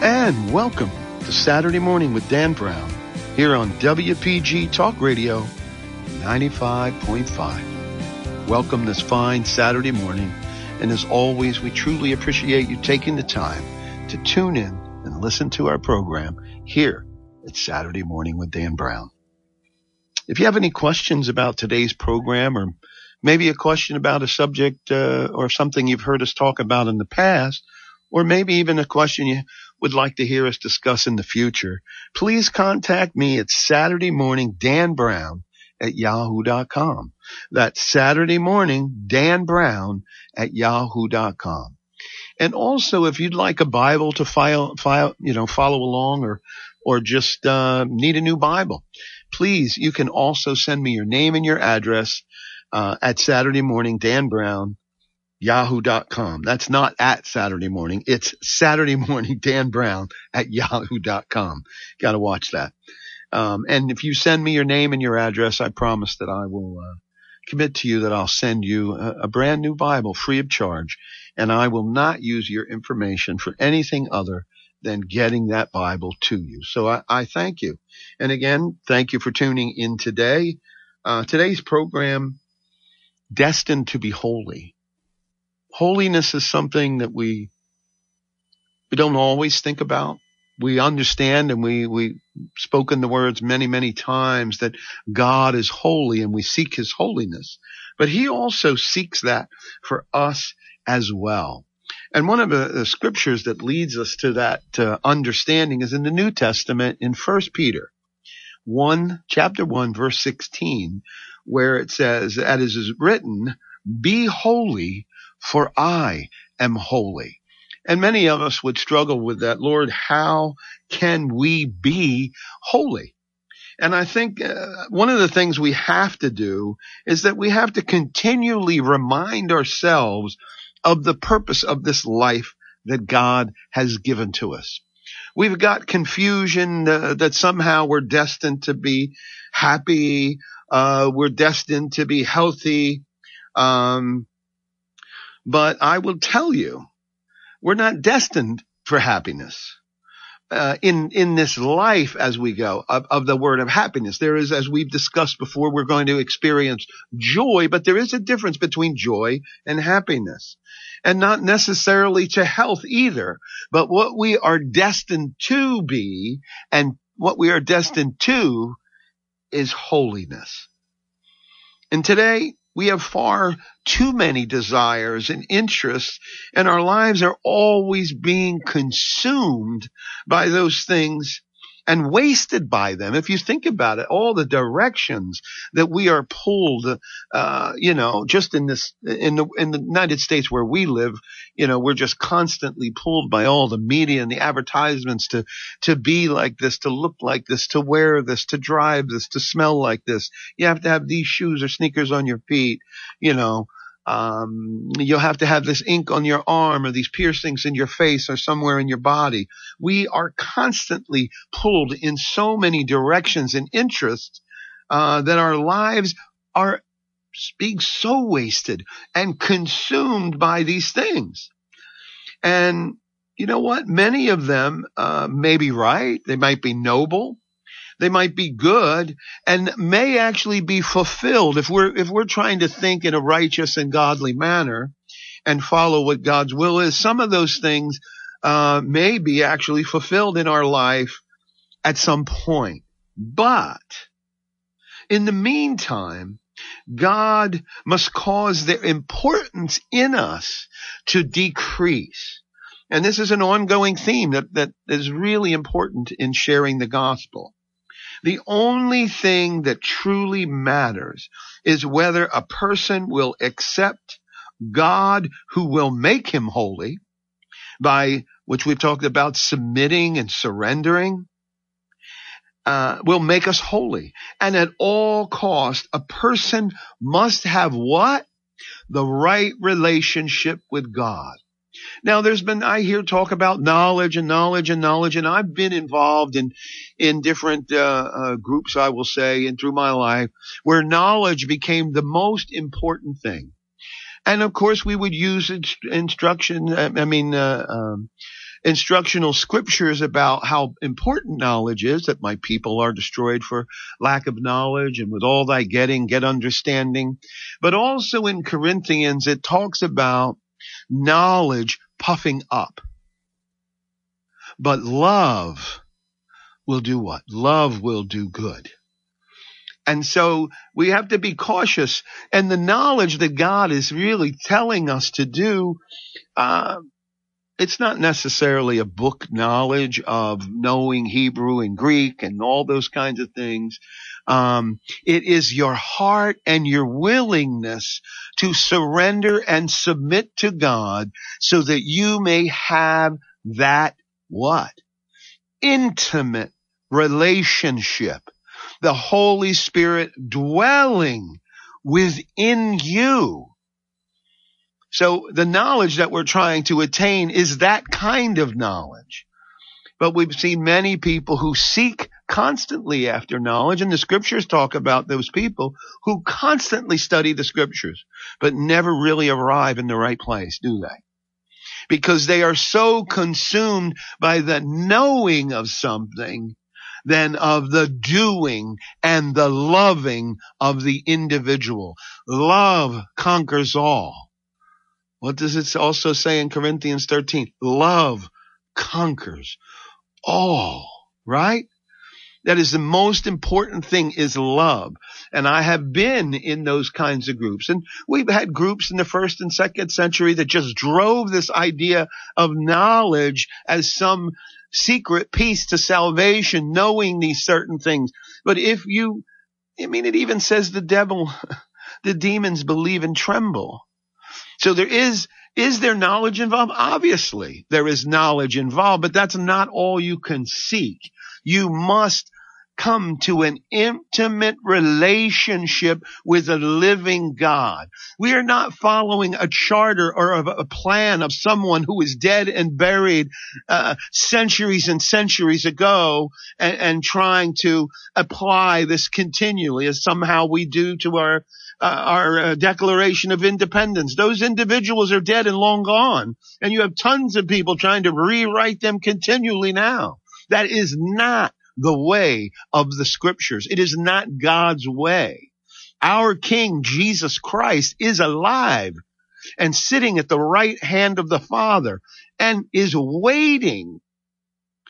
And welcome to Saturday Morning with Dan Brown here on WPG Talk Radio 95.5. Welcome this fine Saturday morning. And as always, we truly appreciate you taking the time to tune in and listen to our program here at Saturday Morning with Dan Brown. If you have any questions about today's program or maybe a question about a subject uh, or something you've heard us talk about in the past, or maybe even a question you would like to hear us discuss in the future, please contact me at Saturday morning Dan Brown at yahoo.com. That's Saturday morning Dan Brown at yahoo.com. And also, if you'd like a Bible to file, file, you know, follow along or, or just, uh, need a new Bible, please, you can also send me your name and your address, uh, at Saturday morning Dan Brown yahoo.com. That's not at Saturday morning. It's Saturday morning, Dan Brown at yahoo.com. Got to watch that. Um, and if you send me your name and your address, I promise that I will uh, commit to you that I'll send you a, a, brand new Bible free of charge. And I will not use your information for anything other than getting that Bible to you. So I, I thank you. And again, thank you for tuning in today. Uh, today's program, Destined to be Holy holiness is something that we we don't always think about. We understand and we we spoken the words many many times that God is holy and we seek His holiness, but He also seeks that for us as well. And one of the, the scriptures that leads us to that uh, understanding is in the New Testament in First Peter one chapter one verse sixteen, where it says, "As is written, be holy." For I am holy. And many of us would struggle with that. Lord, how can we be holy? And I think uh, one of the things we have to do is that we have to continually remind ourselves of the purpose of this life that God has given to us. We've got confusion uh, that somehow we're destined to be happy, uh, we're destined to be healthy, um, but I will tell you, we're not destined for happiness. Uh, in in this life as we go of, of the word of happiness. There is, as we've discussed before, we're going to experience joy, but there is a difference between joy and happiness, and not necessarily to health either. But what we are destined to be, and what we are destined to, is holiness. And today we have far too many desires and interests, and our lives are always being consumed by those things and wasted by them. If you think about it, all the directions that we are pulled, uh, you know, just in this, in the, in the United States where we live, you know, we're just constantly pulled by all the media and the advertisements to, to be like this, to look like this, to wear this, to drive this, to smell like this. You have to have these shoes or sneakers on your feet, you know, um, you'll have to have this ink on your arm or these piercings in your face or somewhere in your body. We are constantly pulled in so many directions and interests uh, that our lives are being so wasted and consumed by these things. And you know what? Many of them uh, may be right. They might be noble. They might be good and may actually be fulfilled if we're, if we're trying to think in a righteous and godly manner and follow what God's will is. Some of those things, uh, may be actually fulfilled in our life at some point. But in the meantime, God must cause their importance in us to decrease. And this is an ongoing theme that, that is really important in sharing the gospel. The only thing that truly matters is whether a person will accept God who will make him holy by which we've talked about submitting and surrendering, uh, will make us holy. And at all cost, a person must have what? The right relationship with God. Now, there's been, I hear talk about knowledge and knowledge and knowledge, and I've been involved in, in different, uh, uh, groups, I will say, and through my life, where knowledge became the most important thing. And of course, we would use instruction, I mean, uh, um, instructional scriptures about how important knowledge is, that my people are destroyed for lack of knowledge, and with all thy getting, get understanding. But also in Corinthians, it talks about knowledge puffing up. But love will do what? Love will do good. And so we have to be cautious. And the knowledge that God is really telling us to do, uh, it's not necessarily a book knowledge of knowing Hebrew and Greek and all those kinds of things. Um, it is your heart and your willingness to surrender and submit to God so that you may have that what? Intimate relationship. The Holy Spirit dwelling within you so the knowledge that we're trying to attain is that kind of knowledge. But we've seen many people who seek constantly after knowledge, and the scriptures talk about those people who constantly study the scriptures, but never really arrive in the right place, do they? Because they are so consumed by the knowing of something than of the doing and the loving of the individual. Love conquers all. What does it also say in Corinthians 13? Love conquers all, right? That is the most important thing is love. And I have been in those kinds of groups. And we've had groups in the first and second century that just drove this idea of knowledge as some secret piece to salvation, knowing these certain things. But if you, I mean, it even says the devil, the demons believe and tremble. So there is, is there knowledge involved? Obviously there is knowledge involved, but that's not all you can seek. You must come to an intimate relationship with a living God. We are not following a charter or a plan of someone who is dead and buried uh, centuries and centuries ago and, and, trying to apply this continually as somehow we do to our uh, our uh, Declaration of Independence. Those individuals are dead and long gone. And you have tons of people trying to rewrite them continually now. That is not the way of the scriptures. It is not God's way. Our King Jesus Christ is alive and sitting at the right hand of the Father and is waiting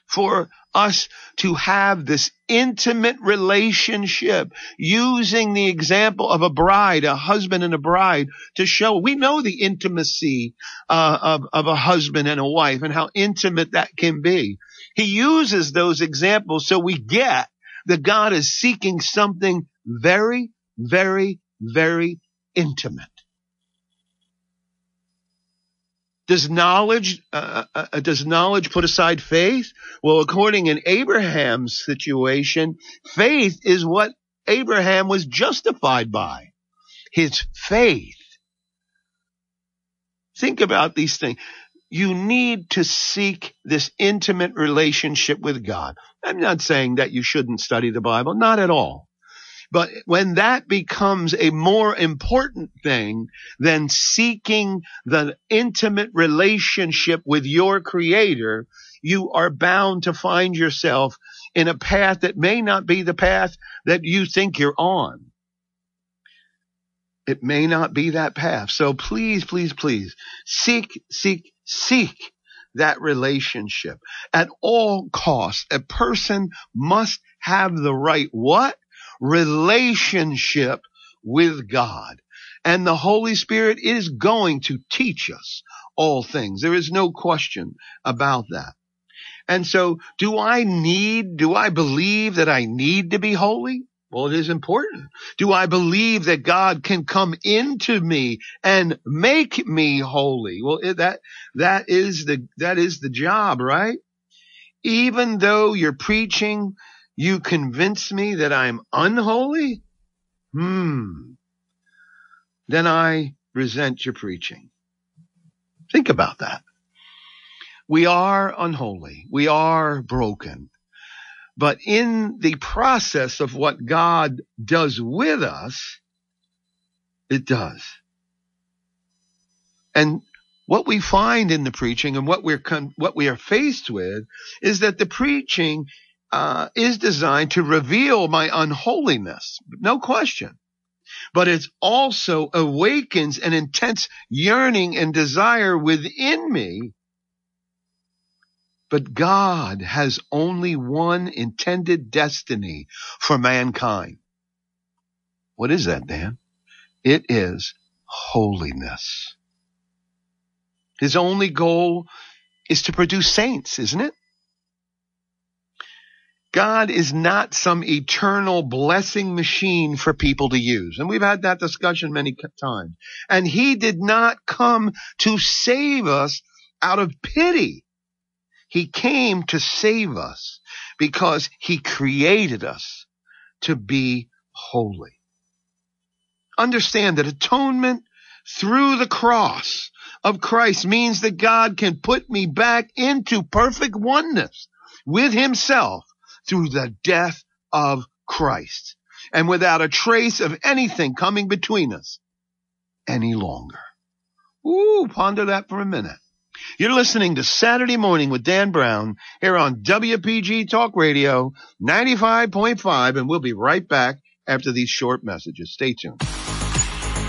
for us to have this intimate relationship using the example of a bride, a husband and a bride to show we know the intimacy uh, of, of a husband and a wife and how intimate that can be. He uses those examples so we get that God is seeking something very, very, very intimate. Does knowledge uh, uh, uh, does knowledge put aside faith? Well, according in Abraham's situation, faith is what Abraham was justified by. His faith. Think about these things. You need to seek this intimate relationship with God. I'm not saying that you shouldn't study the Bible, not at all. But when that becomes a more important thing than seeking the intimate relationship with your creator, you are bound to find yourself in a path that may not be the path that you think you're on. It may not be that path. So please, please, please seek, seek, seek that relationship at all costs. A person must have the right what? Relationship with God. And the Holy Spirit is going to teach us all things. There is no question about that. And so do I need, do I believe that I need to be holy? Well, it is important. Do I believe that God can come into me and make me holy? Well, that, that is the, that is the job, right? Even though you're preaching, you convince me that I'm unholy? Hmm. Then I resent your preaching. Think about that. We are unholy. We are broken. But in the process of what God does with us, it does. And what we find in the preaching and what we're con- what we are faced with is that the preaching uh, is designed to reveal my unholiness, no question. But it also awakens an intense yearning and desire within me but God has only one intended destiny for mankind. What is that, Dan? It is holiness. His only goal is to produce saints, isn't it? God is not some eternal blessing machine for people to use. And we've had that discussion many times. And he did not come to save us out of pity. He came to save us because he created us to be holy. Understand that atonement through the cross of Christ means that God can put me back into perfect oneness with himself through the death of Christ and without a trace of anything coming between us any longer. Ooh, ponder that for a minute. You're listening to Saturday Morning with Dan Brown here on WPG Talk Radio 95.5, and we'll be right back after these short messages. Stay tuned.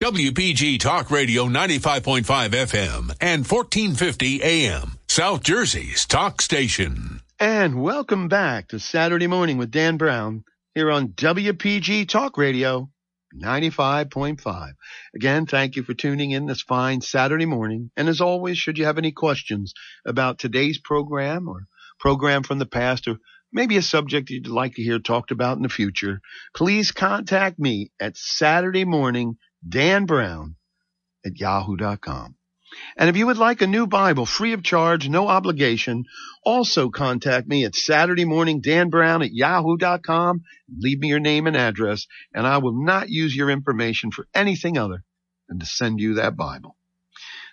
WPG Talk Radio 95.5 FM and 1450 AM, South Jersey's talk station. And welcome back to Saturday Morning with Dan Brown here on WPG Talk Radio 95.5. Again, thank you for tuning in this fine Saturday morning. And as always, should you have any questions about today's program or program from the past or maybe a subject you'd like to hear talked about in the future, please contact me at Saturday morning, Dan Brown at yahoo.com. And if you would like a new Bible free of charge, no obligation, also contact me at Saturday morning, Dan Brown at yahoo.com. Leave me your name and address, and I will not use your information for anything other than to send you that Bible.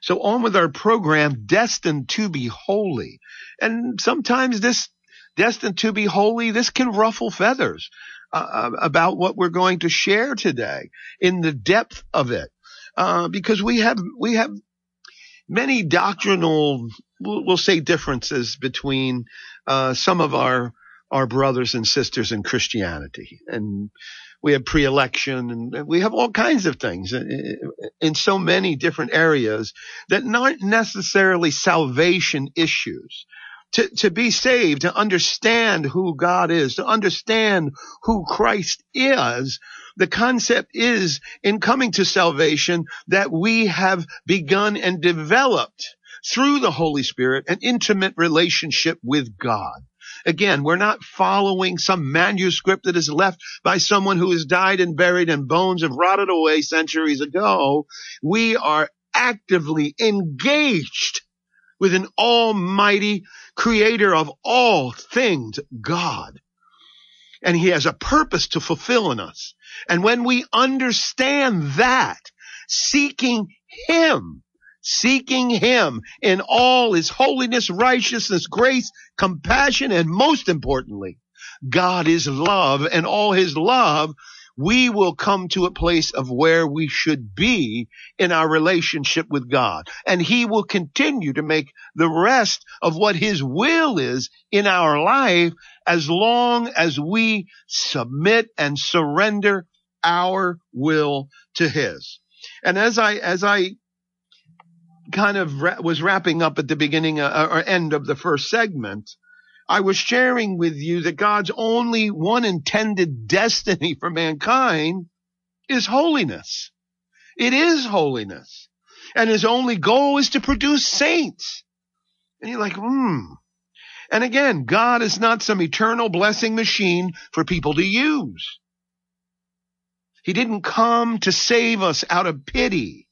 So on with our program, Destined to be Holy. And sometimes this destined to be holy, this can ruffle feathers uh, uh about what we're going to share today in the depth of it. Uh, because we have, we have many doctrinal, we'll say differences between uh, some of our our brothers and sisters in Christianity, and we have pre-election, and we have all kinds of things in so many different areas that aren't necessarily salvation issues. To, to be saved, to understand who God is, to understand who Christ is, the concept is in coming to salvation that we have begun and developed through the Holy Spirit an intimate relationship with God. Again, we're not following some manuscript that is left by someone who has died and buried and bones have rotted away centuries ago. We are actively engaged with an almighty creator of all things, God. And he has a purpose to fulfill in us. And when we understand that, seeking him, seeking him in all his holiness, righteousness, grace, compassion, and most importantly, God is love and all his love we will come to a place of where we should be in our relationship with God. And he will continue to make the rest of what his will is in our life as long as we submit and surrender our will to his. And as I, as I kind of ra- was wrapping up at the beginning uh, or end of the first segment, I was sharing with you that God's only one intended destiny for mankind is holiness. It is holiness. And his only goal is to produce saints. And you're like, hmm. And again, God is not some eternal blessing machine for people to use. He didn't come to save us out of pity.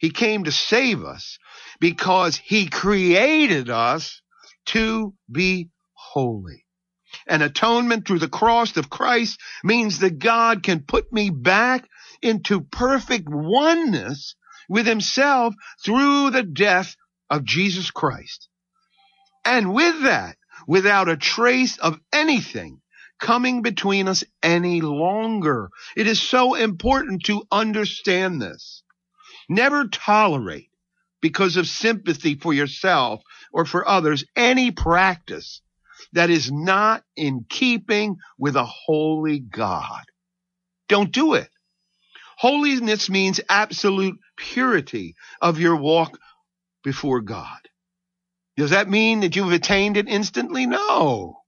He came to save us because he created us to be holy. And atonement through the cross of Christ means that God can put me back into perfect oneness with himself through the death of Jesus Christ. And with that, without a trace of anything coming between us any longer. It is so important to understand this. Never tolerate because of sympathy for yourself or for others any practice that is not in keeping with a holy God. Don't do it. Holiness means absolute purity of your walk before God. Does that mean that you've attained it instantly? No.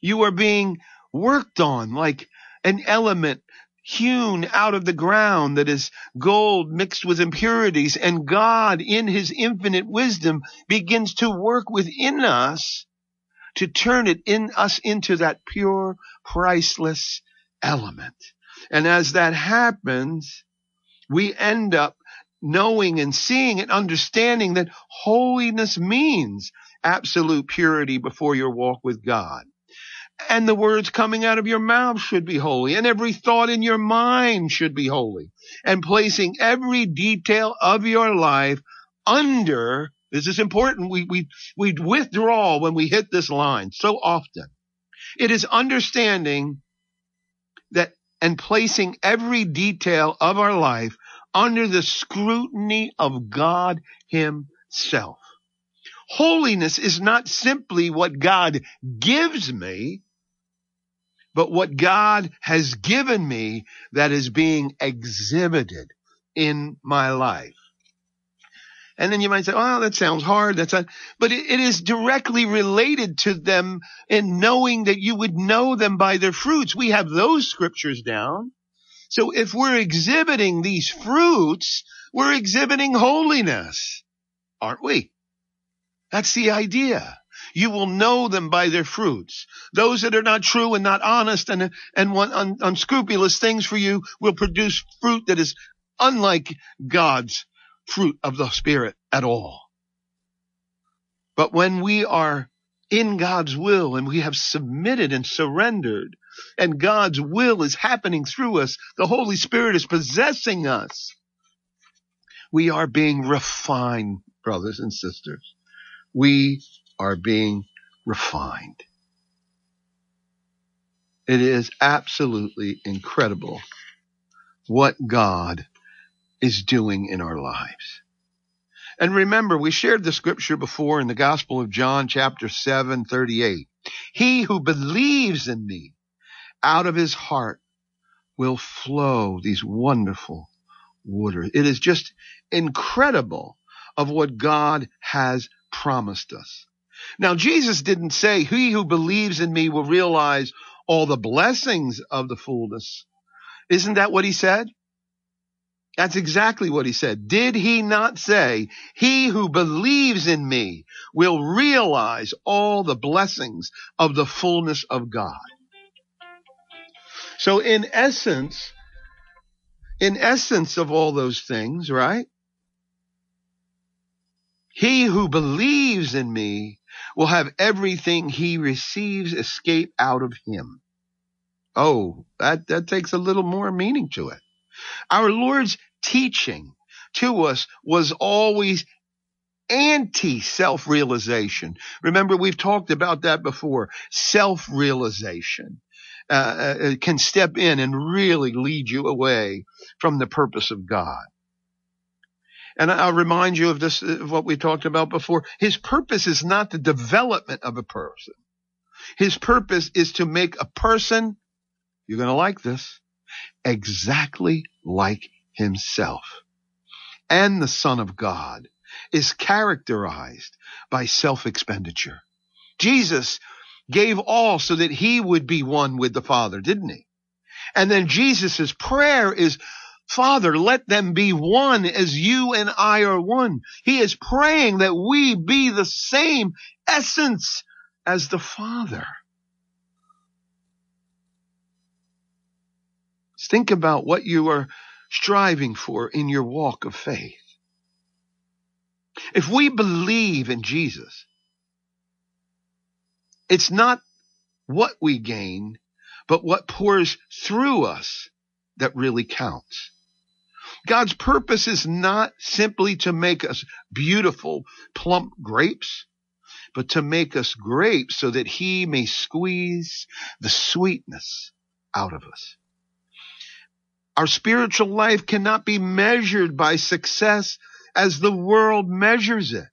You are being worked on like an element hewn out of the ground that is gold mixed with impurities and God in his infinite wisdom begins to work within us to turn it in us into that pure, priceless element. And as that happens, we end up knowing and seeing and understanding that holiness means absolute purity before your walk with God. And the words coming out of your mouth should be holy, and every thought in your mind should be holy, and placing every detail of your life under this is important. We, we, we withdraw when we hit this line so often. It is understanding that and placing every detail of our life under the scrutiny of God himself. Holiness is not simply what God gives me, but what God has given me that is being exhibited in my life. And then you might say, oh, that sounds hard. That's not, but it, it is directly related to them in knowing that you would know them by their fruits. We have those scriptures down. So if we're exhibiting these fruits, we're exhibiting holiness, aren't we? That's the idea. You will know them by their fruits. Those that are not true and not honest and, and want un, unscrupulous things for you will produce fruit that is unlike God's fruit of the Spirit at all. But when we are in God's will and we have submitted and surrendered and God's will is happening through us, the Holy Spirit is possessing us. We are being refined, brothers and sisters. We are being refined. It is absolutely incredible what God is doing in our lives. And remember, we shared the scripture before in the Gospel of John, chapter 7, 38. He who believes in me out of his heart will flow these wonderful waters. It is just incredible of what God has promised us. Now, Jesus didn't say, he who believes in me will realize all the blessings of the fullness. Isn't that what he said? That's exactly what he said. Did he not say, he who believes in me will realize all the blessings of the fullness of God? So in essence, in essence of all those things, right? He who believes in me will have everything he receives escape out of him. Oh, that, that takes a little more meaning to it. Our Lord's teaching to us was always anti self realization. Remember, we've talked about that before. Self realization uh, uh, can step in and really lead you away from the purpose of God. And I'll remind you of this, of what we talked about before. His purpose is not the development of a person. His purpose is to make a person, you're going to like this, exactly like himself. And the Son of God is characterized by self-expenditure. Jesus gave all so that he would be one with the Father, didn't he? And then Jesus' prayer is, Father, let them be one as you and I are one. He is praying that we be the same essence as the Father. Think about what you are striving for in your walk of faith. If we believe in Jesus, it's not what we gain, but what pours through us that really counts. God's purpose is not simply to make us beautiful, plump grapes, but to make us grapes so that he may squeeze the sweetness out of us. Our spiritual life cannot be measured by success as the world measures it,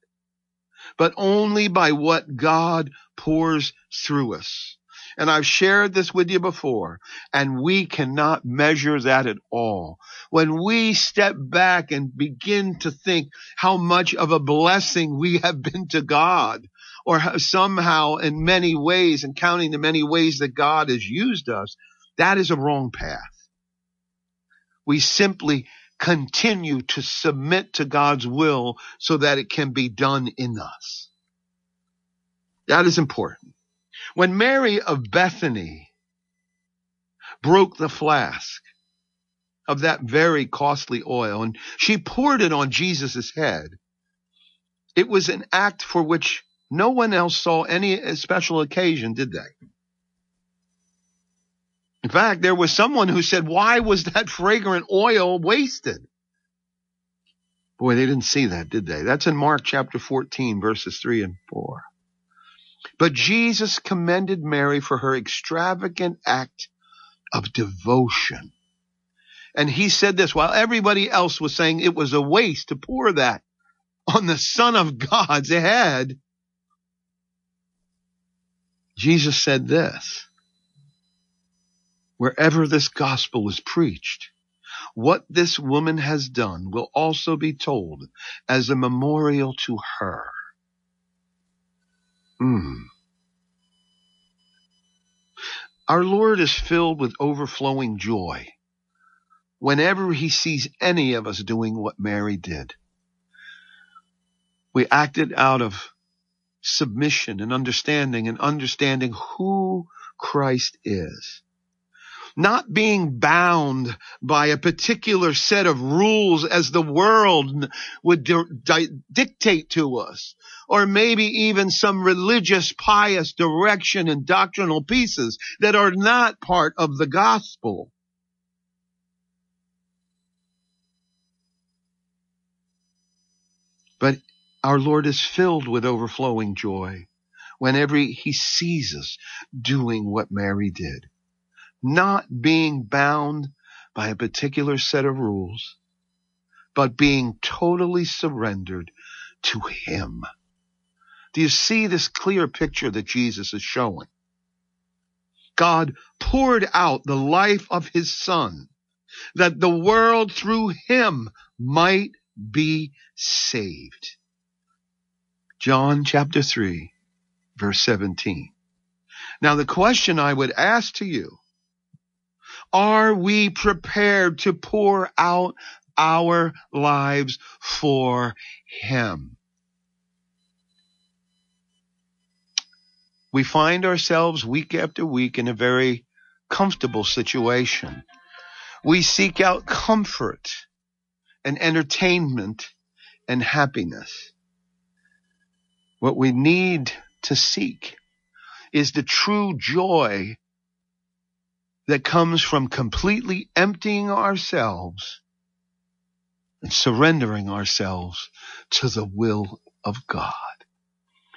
but only by what God pours through us. And I've shared this with you before, and we cannot measure that at all. When we step back and begin to think how much of a blessing we have been to God, or somehow in many ways, and counting the many ways that God has used us, that is a wrong path. We simply continue to submit to God's will so that it can be done in us. That is important. When Mary of Bethany broke the flask of that very costly oil and she poured it on Jesus' head, it was an act for which no one else saw any special occasion, did they? In fact, there was someone who said, why was that fragrant oil wasted? Boy, they didn't see that, did they? That's in Mark chapter 14, verses 3 and 4. But Jesus commended Mary for her extravagant act of devotion. And he said this while everybody else was saying it was a waste to pour that on the Son of God's head. Jesus said this wherever this gospel is preached. What this woman has done will also be told as a memorial to her. Mm. Our Lord is filled with overflowing joy whenever he sees any of us doing what Mary did. We acted out of submission and understanding and understanding who Christ is not being bound by a particular set of rules as the world would di- di- dictate to us, or maybe even some religious pious direction and doctrinal pieces that are not part of the gospel. But our Lord is filled with overflowing joy whenever he sees us doing what Mary did not being bound by a particular set of rules, but being totally surrendered to Him. Do you see this clear picture that Jesus is showing? God poured out the life of His Son that the world through Him might be saved. John chapter 3 verse 17. Now the question I would ask to you are we prepared to pour out our lives for Him? We find ourselves week after week in a very comfortable situation. We seek out comfort and entertainment and happiness. What we need to seek is the true joy that comes from completely emptying ourselves and surrendering ourselves to the will of God.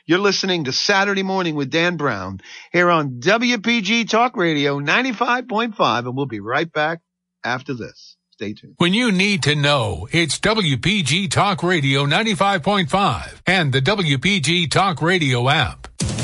You're listening to Saturday Morning with Dan Brown here on WPG Talk Radio 95.5, and we'll be right back after this. Stay tuned. When you need to know, it's WPG Talk Radio 95.5 and the WPG Talk Radio app. Fox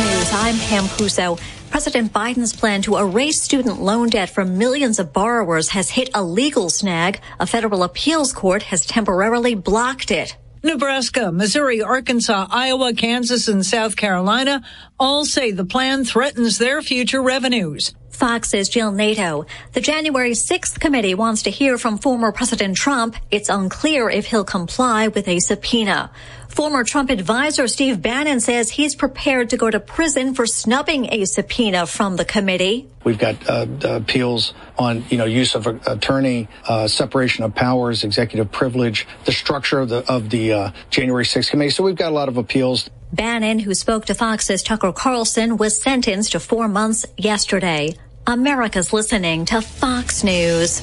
News, I'm Pam Puso. President Biden's plan to erase student loan debt from millions of borrowers has hit a legal snag. A federal appeals court has temporarily blocked it. Nebraska, Missouri, Arkansas, Iowa, Kansas, and South Carolina all say the plan threatens their future revenues. Fox's Jill Nato. The January 6th committee wants to hear from former President Trump. It's unclear if he'll comply with a subpoena. Former Trump advisor Steve Bannon says he's prepared to go to prison for snubbing a subpoena from the committee. We've got uh, appeals on, you know, use of attorney, uh, separation of powers, executive privilege, the structure of the of the uh, January 6th committee. So we've got a lot of appeals. Bannon, who spoke to Fox's Tucker Carlson, was sentenced to four months yesterday. America's listening to Fox News.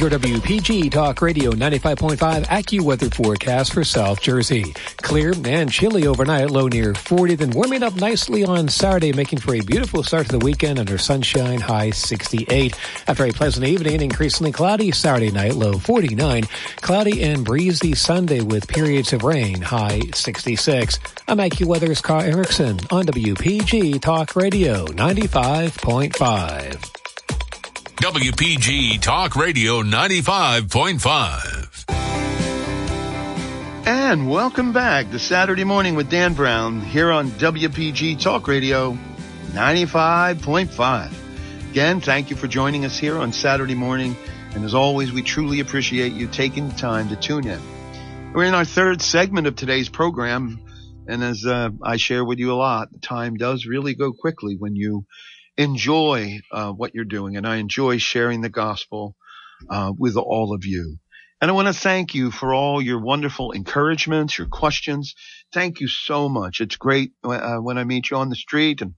Your WPG Talk Radio 95.5 AccuWeather forecast for South Jersey. Clear and chilly overnight, low near 40, then warming up nicely on Saturday, making for a beautiful start to the weekend under sunshine, high 68. After a pleasant evening, increasingly cloudy Saturday night, low 49. Cloudy and breezy Sunday with periods of rain, high 66. I'm AccuWeather's Carl Erickson on WPG Talk Radio 95.5. WPG Talk Radio 95.5. And welcome back to Saturday Morning with Dan Brown here on WPG Talk Radio 95.5. Again, thank you for joining us here on Saturday morning. And as always, we truly appreciate you taking the time to tune in. We're in our third segment of today's program. And as uh, I share with you a lot, time does really go quickly when you enjoy uh, what you're doing, and I enjoy sharing the gospel uh, with all of you. And I want to thank you for all your wonderful encouragements, your questions. Thank you so much. It's great uh, when I meet you on the street and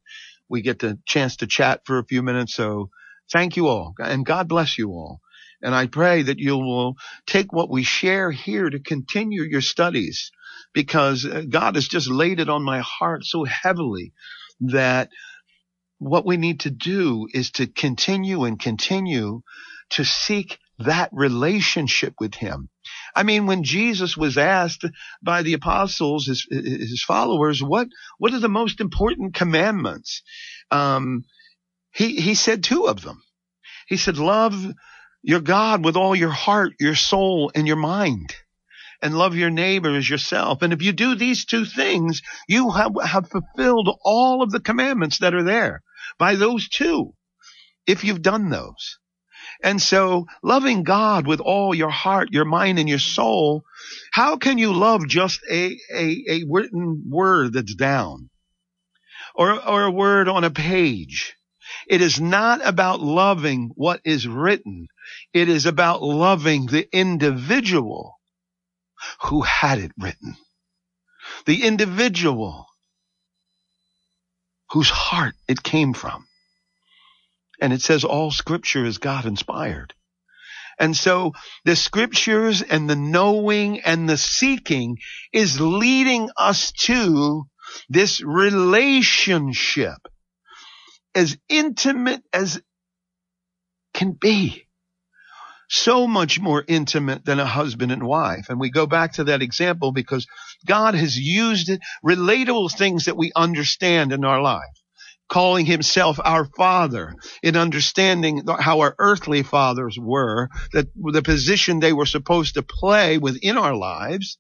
we get the chance to chat for a few minutes. So thank you all and God bless you all. And I pray that you will take what we share here to continue your studies because uh, God has just laid it on my heart so heavily that what we need to do is to continue and continue to seek that relationship with him. I mean, when Jesus was asked by the apostles, his, his followers, what, what are the most important commandments? Um, he, he said two of them. He said, love your God with all your heart, your soul, and your mind. And love your neighbor as yourself. And if you do these two things, you have, have fulfilled all of the commandments that are there by those two, if you've done those. And so loving God with all your heart, your mind, and your soul, how can you love just a, a, a written word that's down or, or a word on a page? It is not about loving what is written. It is about loving the individual who had it written. The individual whose heart it came from. And it says all scripture is God inspired. And so the scriptures and the knowing and the seeking is leading us to this relationship as intimate as can be so much more intimate than a husband and wife. And we go back to that example because God has used relatable things that we understand in our life. Calling himself our father in understanding how our earthly fathers were, that the position they were supposed to play within our lives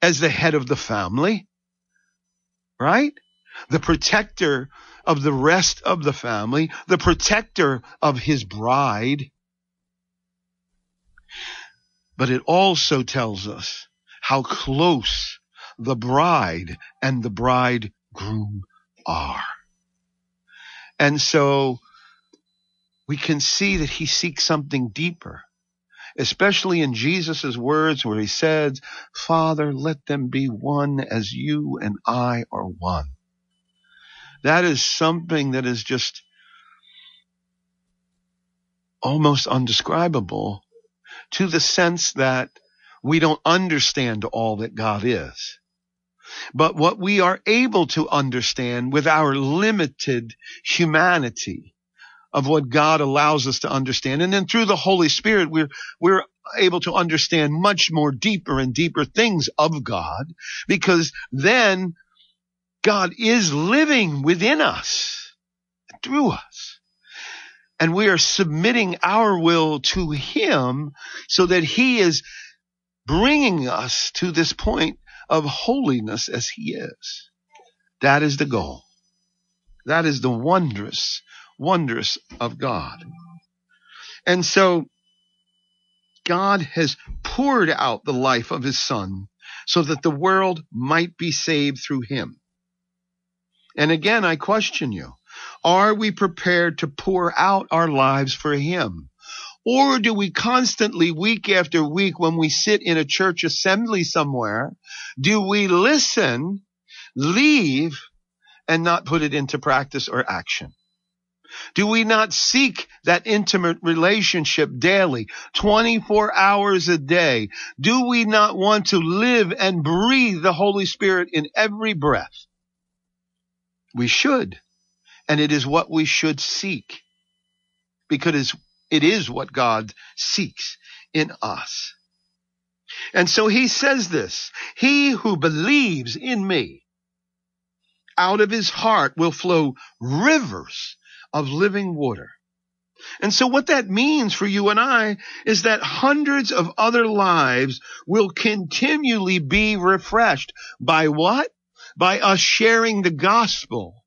as the head of the family, right? The protector of the rest of the family, the protector of his bride, but it also tells us how close the bride and the bridegroom are. And so we can see that he seeks something deeper. especially in Jesus' words where he said, Father, let them be one as you and I are one. That is something that is just almost undescribable to the sense that we don't understand all that God is. But what we are able to understand with our limited humanity of what God allows us to understand. And then through the Holy Spirit, we're, we're able to understand much more deeper and deeper things of God because then God is living within us through us. And we are submitting our will to Him so that He is bringing us to this point of holiness as He is. That is the goal. That is the wondrous, wondrous of God. And so God has poured out the life of His Son so that the world might be saved through Him. And again, I question you. Are we prepared to pour out our lives for Him? Or do we constantly, week after week, when we sit in a church assembly somewhere, do we listen, leave, and not put it into practice or action? Do we not seek that intimate relationship daily, 24 hours a day? Do we not want to live and breathe the Holy Spirit in every breath? We should. And it is what we should seek because it is what God seeks in us. And so he says this, he who believes in me, out of his heart will flow rivers of living water. And so what that means for you and I is that hundreds of other lives will continually be refreshed by what? By us sharing the gospel.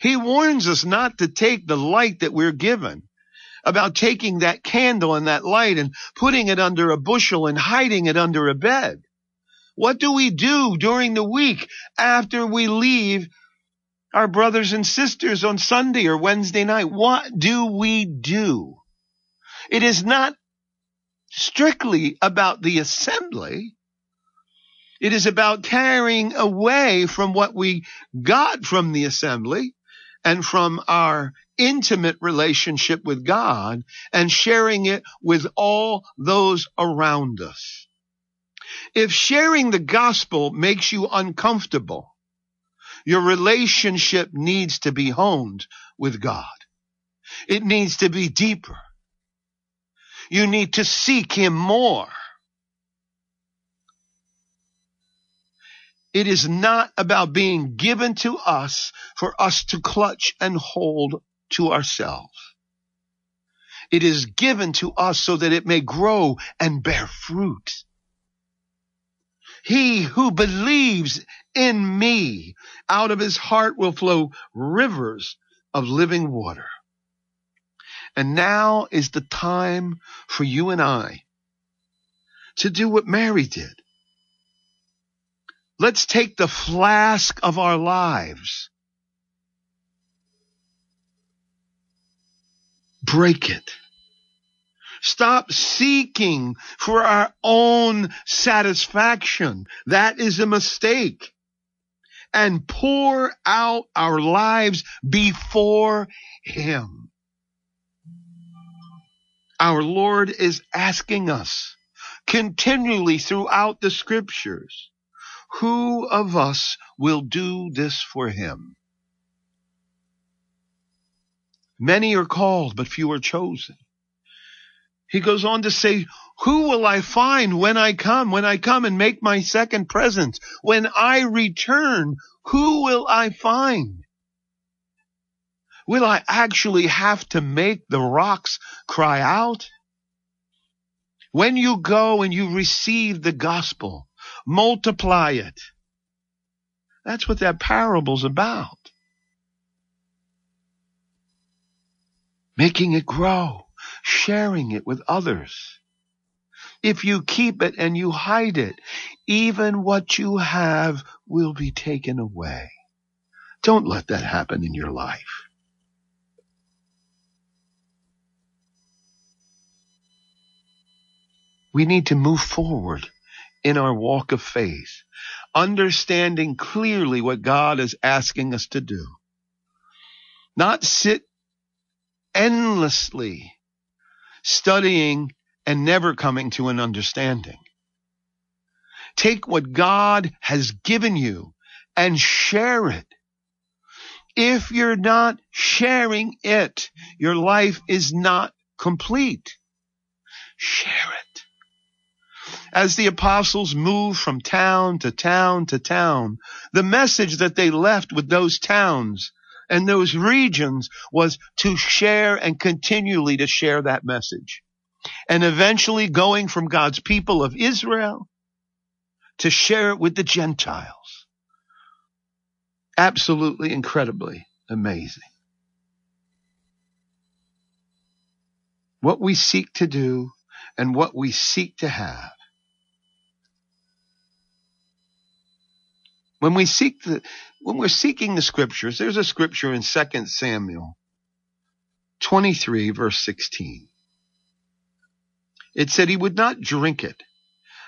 He warns us not to take the light that we're given about taking that candle and that light and putting it under a bushel and hiding it under a bed. What do we do during the week after we leave our brothers and sisters on Sunday or Wednesday night? What do we do? It is not strictly about the assembly. It is about carrying away from what we got from the assembly and from our intimate relationship with God and sharing it with all those around us. If sharing the gospel makes you uncomfortable, your relationship needs to be honed with God. It needs to be deeper. You need to seek Him more. It is not about being given to us for us to clutch and hold to ourselves. It is given to us so that it may grow and bear fruit. He who believes in me, out of his heart will flow rivers of living water. And now is the time for you and I to do what Mary did. Let's take the flask of our lives break it. Stop seeking for our own satisfaction. That is a mistake. And pour out our lives before Him. Our Lord is asking us continually throughout the scriptures, who of us will do this for Him? Many are called, but few are chosen. He goes on to say, who will I find when I come, when I come and make my second presence? When I return, who will I find? Will I actually have to make the rocks cry out? When you go and you receive the gospel, multiply it. That's what that parable's about. making it grow, sharing it with others. If you keep it and you hide it, even what you have will be taken away. Don't let that happen in your life. We need to move forward in our walk of faith, understanding clearly what God is asking us to do. Not sit endlessly studying and never coming to an understanding. Take what God has given you and share it. If you're not sharing it, your life is not complete. Share it. As the apostles moved from town to town to town, the message that they left with those towns and those regions was to share and continually to share that message. And eventually going from God's people of Israel to share it with the Gentiles. Absolutely incredibly amazing. What we seek to do and what we seek to have. When we seek the, when we're seeking the scriptures, there's a scripture in 2 Samuel 23 verse 16. It said he would not drink it,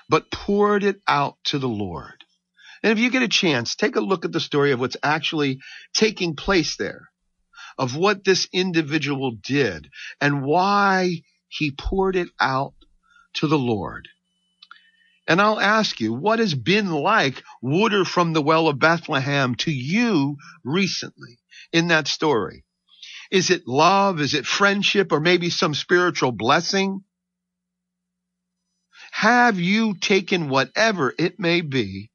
but poured it out to the Lord. And if you get a chance, take a look at the story of what's actually taking place there, of what this individual did and why he poured it out to the Lord. And I'll ask you, what has been like water from the well of Bethlehem to you recently in that story? Is it love? Is it friendship or maybe some spiritual blessing? Have you taken whatever it may be,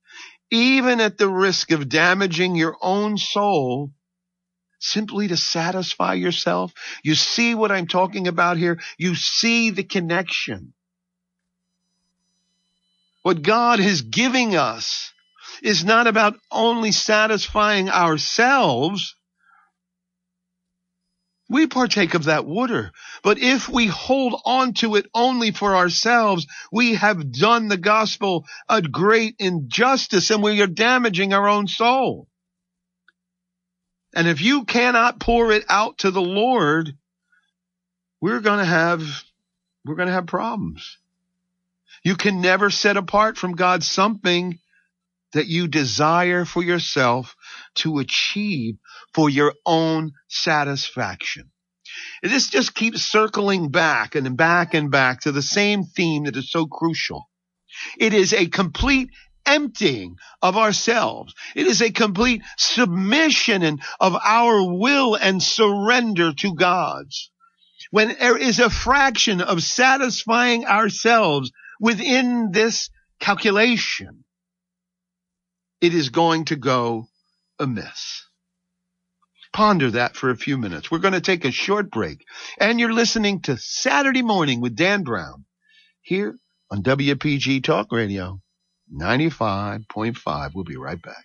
even at the risk of damaging your own soul, simply to satisfy yourself? You see what I'm talking about here? You see the connection. What God is giving us is not about only satisfying ourselves, we partake of that water. But if we hold on to it only for ourselves, we have done the gospel a great injustice and we are damaging our own soul. And if you cannot pour it out to the Lord, we're going to have, we're going to have problems. You can never set apart from God something that you desire for yourself to achieve for your own satisfaction. And this just keeps circling back and back and back to the same theme that is so crucial. It is a complete emptying of ourselves. It is a complete submission and of our will and surrender to God's. When there is a fraction of satisfying ourselves within this calculation, it is going to go amiss. Ponder that for a few minutes. We're going to take a short break. And you're listening to Saturday Morning with Dan Brown here on WPG Talk Radio 95.5. We'll be right back.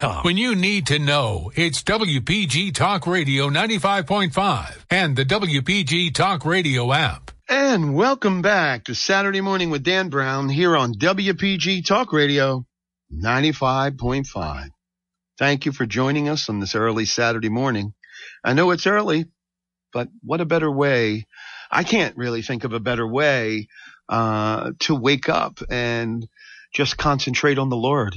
When you need to know, it's WPG Talk Radio 95.5 and the WPG Talk Radio app. And welcome back to Saturday Morning with Dan Brown here on WPG Talk Radio 95.5. Thank you for joining us on this early Saturday morning. I know it's early, but what a better way. I can't really think of a better way uh, to wake up and just concentrate on the Lord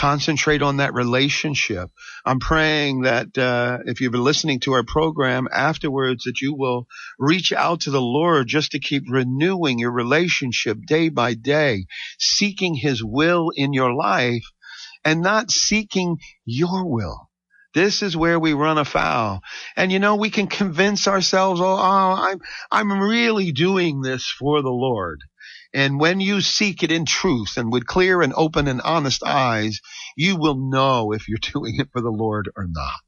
concentrate on that relationship. I'm praying that uh, if you've been listening to our program afterwards, that you will reach out to the Lord just to keep renewing your relationship day by day, seeking His will in your life and not seeking your will. This is where we run afoul. And you know, we can convince ourselves, oh, oh, I'm, I'm really doing this for the Lord. And when you seek it in truth and with clear and open and honest eyes, you will know if you're doing it for the Lord or not.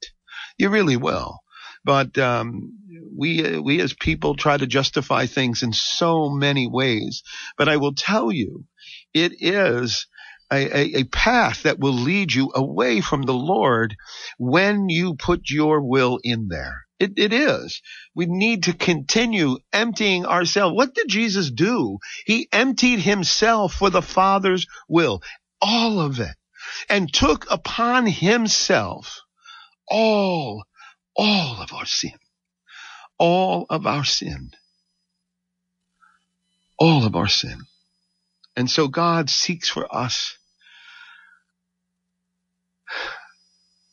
You really will. But um, we we as people try to justify things in so many ways. But I will tell you, it is a, a, path that will lead you away from the Lord when you put your will in there. It, it is. We need to continue emptying ourselves. What did Jesus do? He emptied himself for the Father's will, all of it, and took upon himself all, all of our sin, all of our sin, all of our sin. And so God seeks for us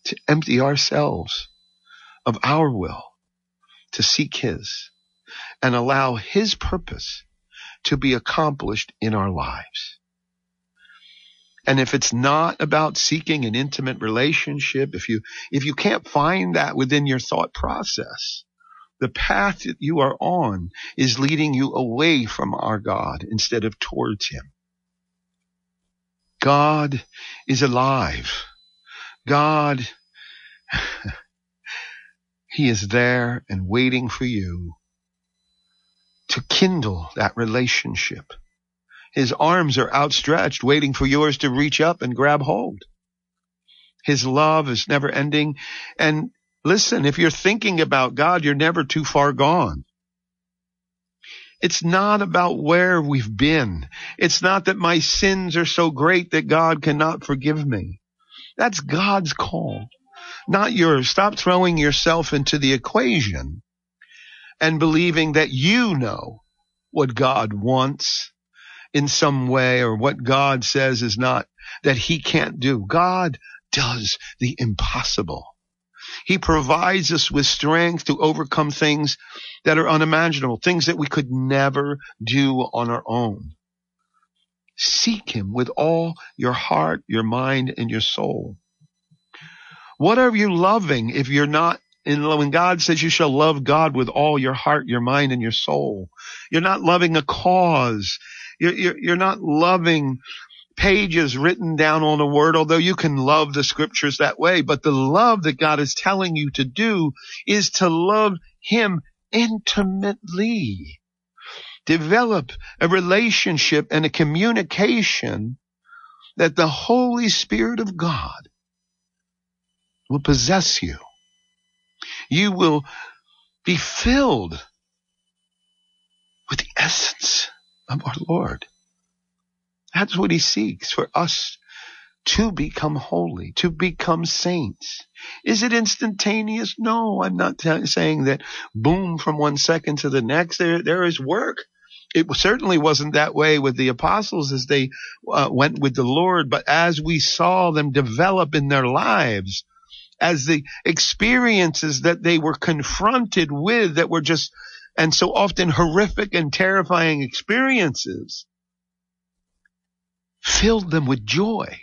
to empty ourselves of our will to seek His and allow His purpose to be accomplished in our lives. And if it's not about seeking an intimate relationship, if you, if you can't find that within your thought process, the path that you are on is leading you away from our God instead of towards Him. God is alive. God, He is there and waiting for you to kindle that relationship. His arms are outstretched, waiting for yours to reach up and grab hold. His love is never ending. And listen, if you're thinking about God, you're never too far gone. It's not about where we've been. It's not that my sins are so great that God cannot forgive me. That's God's call, not yours. Stop throwing yourself into the equation and believing that you know what God wants in some way or what God says is not that he can't do. God does the impossible. He provides us with strength to overcome things that are unimaginable, things that we could never do on our own. Seek him with all your heart, your mind, and your soul. What are you loving if you're not in when God says you shall love God with all your heart, your mind, and your soul? You're not loving a cause. You're, you're, you're not loving pages written down on a word, although you can love the scriptures that way. But the love that God is telling you to do is to love Him intimately develop a relationship and a communication that the Holy Spirit of God will possess you. You will be filled with the essence of our Lord. That's what he seeks for us to become holy, to become saints. Is it instantaneous? No, I'm not t- saying that boom from one second to the next. There, there is work it certainly wasn't that way with the apostles as they uh, went with the Lord, but as we saw them develop in their lives, as the experiences that they were confronted with that were just, and so often horrific and terrifying experiences, filled them with joy.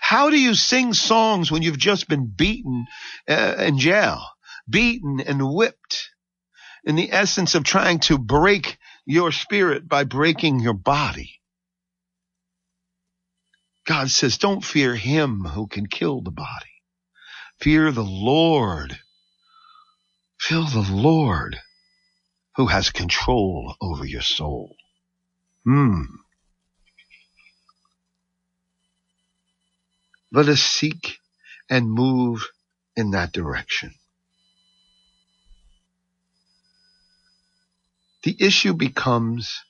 How do you sing songs when you've just been beaten uh, in jail, beaten and whipped in the essence of trying to break your spirit by breaking your body. God says, don't fear him who can kill the body. Fear the Lord. Fear the Lord who has control over your soul. Hmm. Let us seek and move in that direction. The issue becomes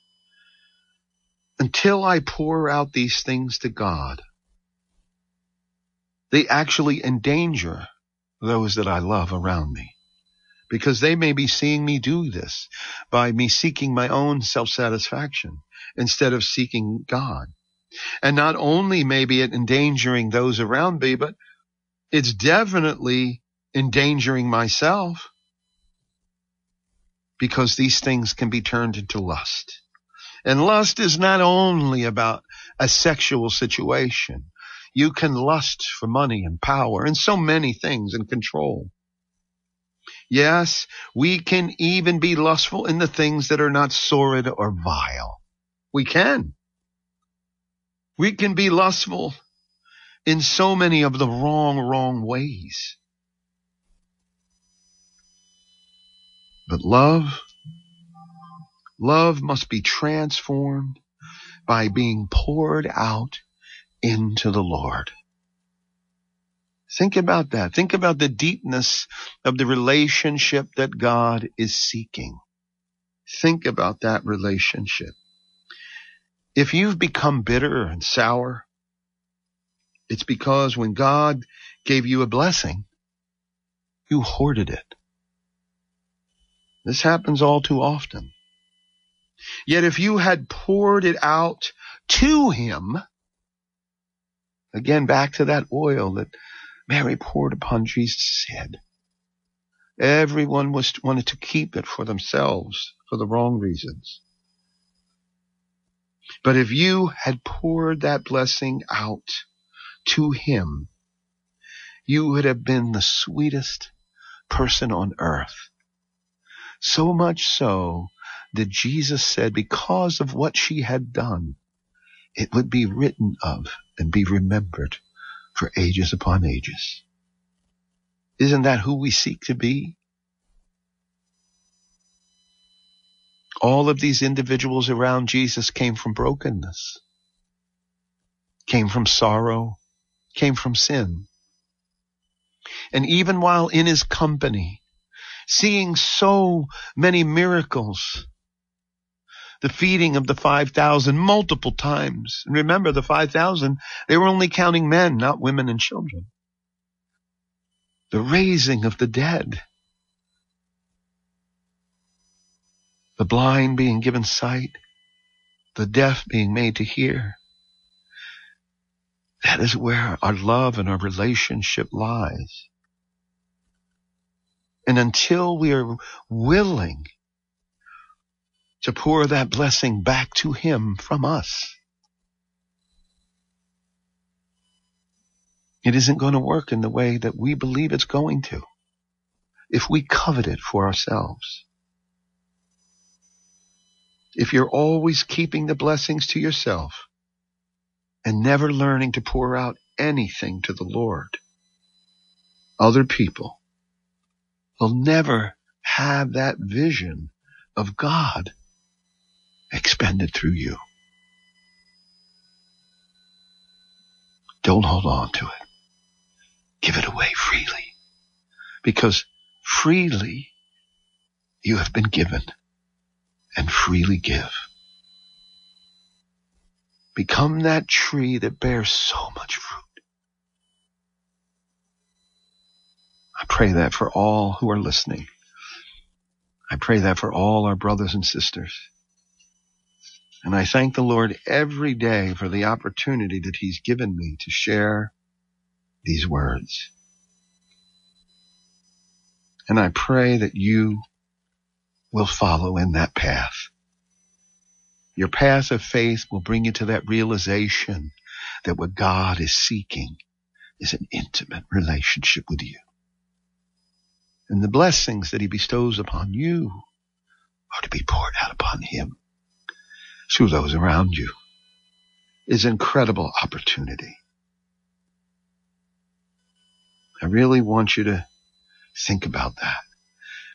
until I pour out these things to God, they actually endanger those that I love around me because they may be seeing me do this by me seeking my own self-satisfaction instead of seeking God. And not only maybe it endangering those around me, but it's definitely endangering myself because these things can be turned into lust. And lust is not only about a sexual situation. You can lust for money and power and so many things and control. Yes, we can even be lustful in the things that are not sordid or vile. We can. We can be lustful in so many of the wrong, wrong ways. But love, love must be transformed by being poured out into the Lord. Think about that. Think about the deepness of the relationship that God is seeking. Think about that relationship. If you've become bitter and sour, it's because when God gave you a blessing, you hoarded it. This happens all too often. Yet if you had poured it out to him, again back to that oil that Mary poured upon Jesus' head. Everyone was wanted to keep it for themselves for the wrong reasons. But if you had poured that blessing out to him, you would have been the sweetest person on earth. So much so that Jesus said because of what she had done, it would be written of and be remembered for ages upon ages. Isn't that who we seek to be? All of these individuals around Jesus came from brokenness, came from sorrow, came from sin. And even while in his company, seeing so many miracles, the feeding of the 5,000 multiple times. And remember, the 5,000, they were only counting men, not women and children. The raising of the dead. The blind being given sight. The deaf being made to hear. That is where our love and our relationship lies. And until we are willing to pour that blessing back to him from us. It isn't going to work in the way that we believe it's going to if we covet it for ourselves. If you're always keeping the blessings to yourself and never learning to pour out anything to the Lord, other people will never have that vision of God expended through you. Don't hold on to it. Give it away freely because freely you have been given and freely give. Become that tree that bears so much fruit. I pray that for all who are listening. I pray that for all our brothers and sisters. And I thank the Lord every day for the opportunity that he's given me to share these words. And I pray that you will follow in that path. Your path of faith will bring you to that realization that what God is seeking is an intimate relationship with you. And the blessings that he bestows upon you are to be poured out upon him to those around you is incredible opportunity. I really want you to think about that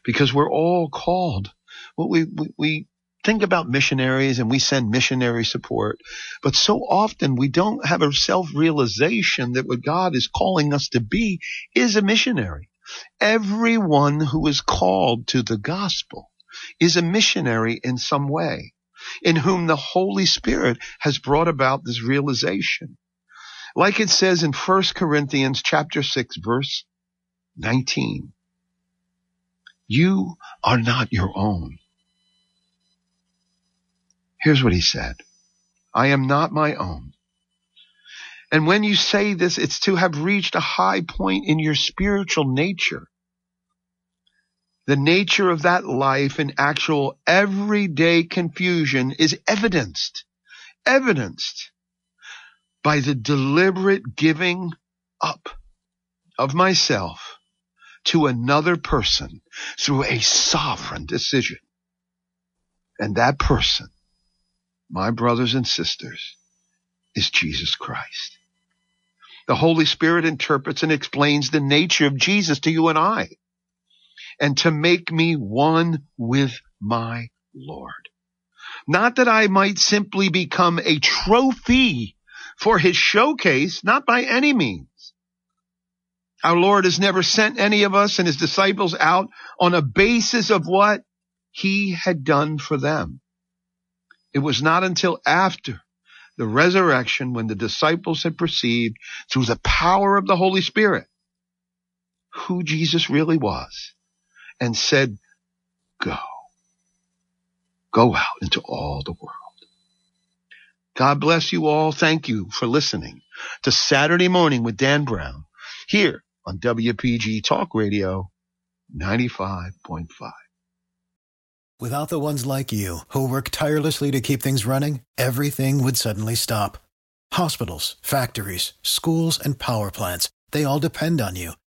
because we're all called. Well, we, we, we think about missionaries and we send missionary support, but so often we don't have a self-realization that what God is calling us to be is a missionary. Everyone who is called to the gospel is a missionary in some way in whom the Holy Spirit has brought about this realization. Like it says in 1 Corinthians chapter 6 verse 19. You are not your own. Here's what he said. I am not my own. And when you say this, it's to have reached a high point in your spiritual nature. The nature of that life in actual everyday confusion is evidenced, evidenced by the deliberate giving up of myself to another person through a sovereign decision. And that person, my brothers and sisters, is Jesus Christ. The Holy Spirit interprets and explains the nature of Jesus to you and I, and to make me one with my Lord. Not that I might simply become a trophy for his showcase, not by any means. Our Lord has never sent any of us and his disciples out on a basis of what he had done for them. It was not until after the resurrection when the disciples had perceived through the power of the Holy Spirit who Jesus really was and said, go, go out into all the world. God bless you all. Thank you for listening to Saturday morning with Dan Brown here on WPG Talk Radio 95.5. Without the ones like you who work tirelessly to keep things running, everything would suddenly stop. Hospitals, factories, schools, and power plants, they all depend on you.